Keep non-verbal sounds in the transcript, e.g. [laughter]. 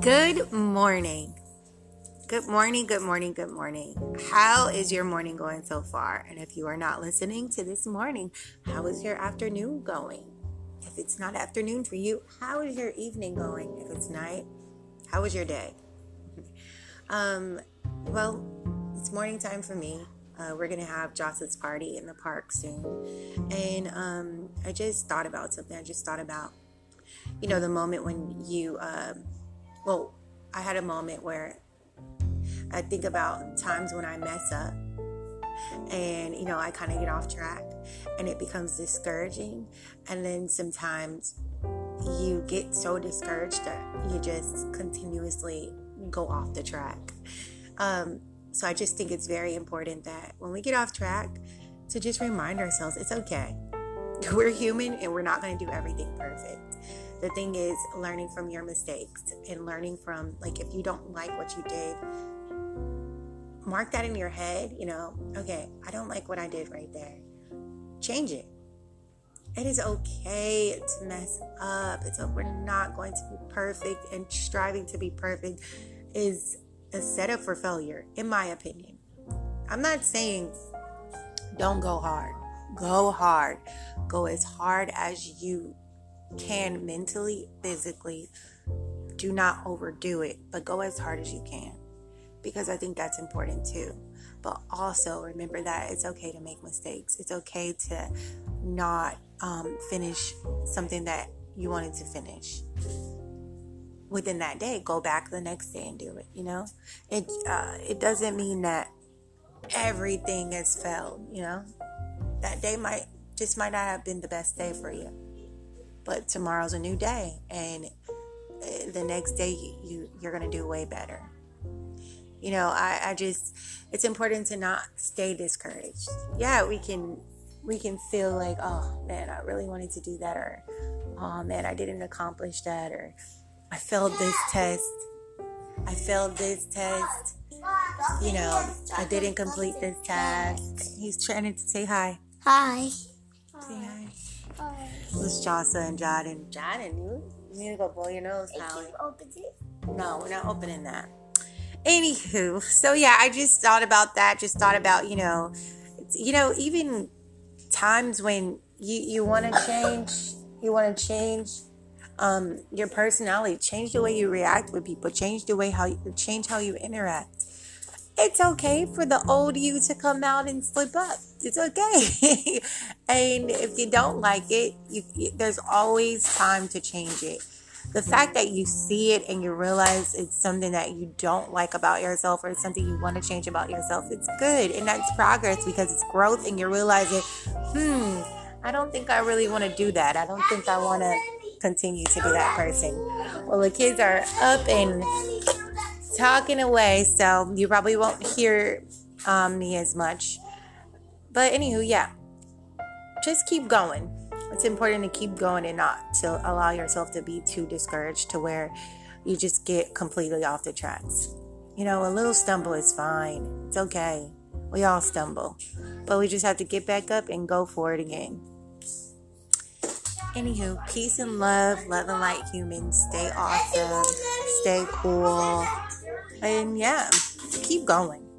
Good morning. Good morning, good morning, good morning. How is your morning going so far? And if you are not listening to this morning, how is your afternoon going? If it's not afternoon for you, how is your evening going? If it's night, how was your day? [laughs] um, well, it's morning time for me. Uh, we're gonna have Jocelyn's party in the park soon, and um, I just thought about something. I just thought about, you know, the moment when you, uh, well, I had a moment where I think about times when I mess up, and you know, I kind of get off track, and it becomes discouraging, and then sometimes you get so discouraged that you just continuously go off the track. Um, so I just think it's very important that when we get off track, to just remind ourselves it's okay. [laughs] We're human and we're not going to do everything perfect. The thing is, learning from your mistakes and learning from, like, if you don't like what you did, mark that in your head, you know, okay, I don't like what I did right there. Change it. It is okay to mess up. It's like we're not going to be perfect and striving to be perfect is a setup for failure, in my opinion. I'm not saying don't go hard. Go hard. Go as hard as you can mentally, physically. Do not overdo it, but go as hard as you can because I think that's important too. But also remember that it's okay to make mistakes. It's okay to not um, finish something that you wanted to finish within that day go back the next day and do it you know it uh, it doesn't mean that everything has failed you know that day might just might not have been the best day for you but tomorrow's a new day and uh, the next day you you're gonna do way better you know I, I just it's important to not stay discouraged yeah we can we can feel like oh man i really wanted to do that or oh man i didn't accomplish that or I failed this test. I failed this test. You know, I didn't complete this task. He's trying to say. Hi. Hi. Hi. It's Jossa and Jaden? Jaden, you, you need to go blow your nose now. No, we're not opening that. Anywho, so yeah, I just thought about that. Just thought about, you know, you know, even times when you, you want to change, you want to change um, your personality, change the way you react with people, change the way how you change how you interact. It's okay for the old you to come out and slip up. It's okay. [laughs] and if you don't like it, you, there's always time to change it. The fact that you see it and you realize it's something that you don't like about yourself or it's something you want to change about yourself, it's good. And that's progress because it's growth and you're realizing, hmm, I don't think I really want to do that. I don't think I want to continue to be that person. Well, the kids are up and talking away, so you probably won't hear um, me as much. But anywho, yeah, just keep going. It's important to keep going and not to allow yourself to be too discouraged to where you just get completely off the tracks. You know, a little stumble is fine. It's okay. We all stumble. But we just have to get back up and go for it again. Anywho, peace and love, love and light humans. Stay awesome, stay cool, and yeah, keep going.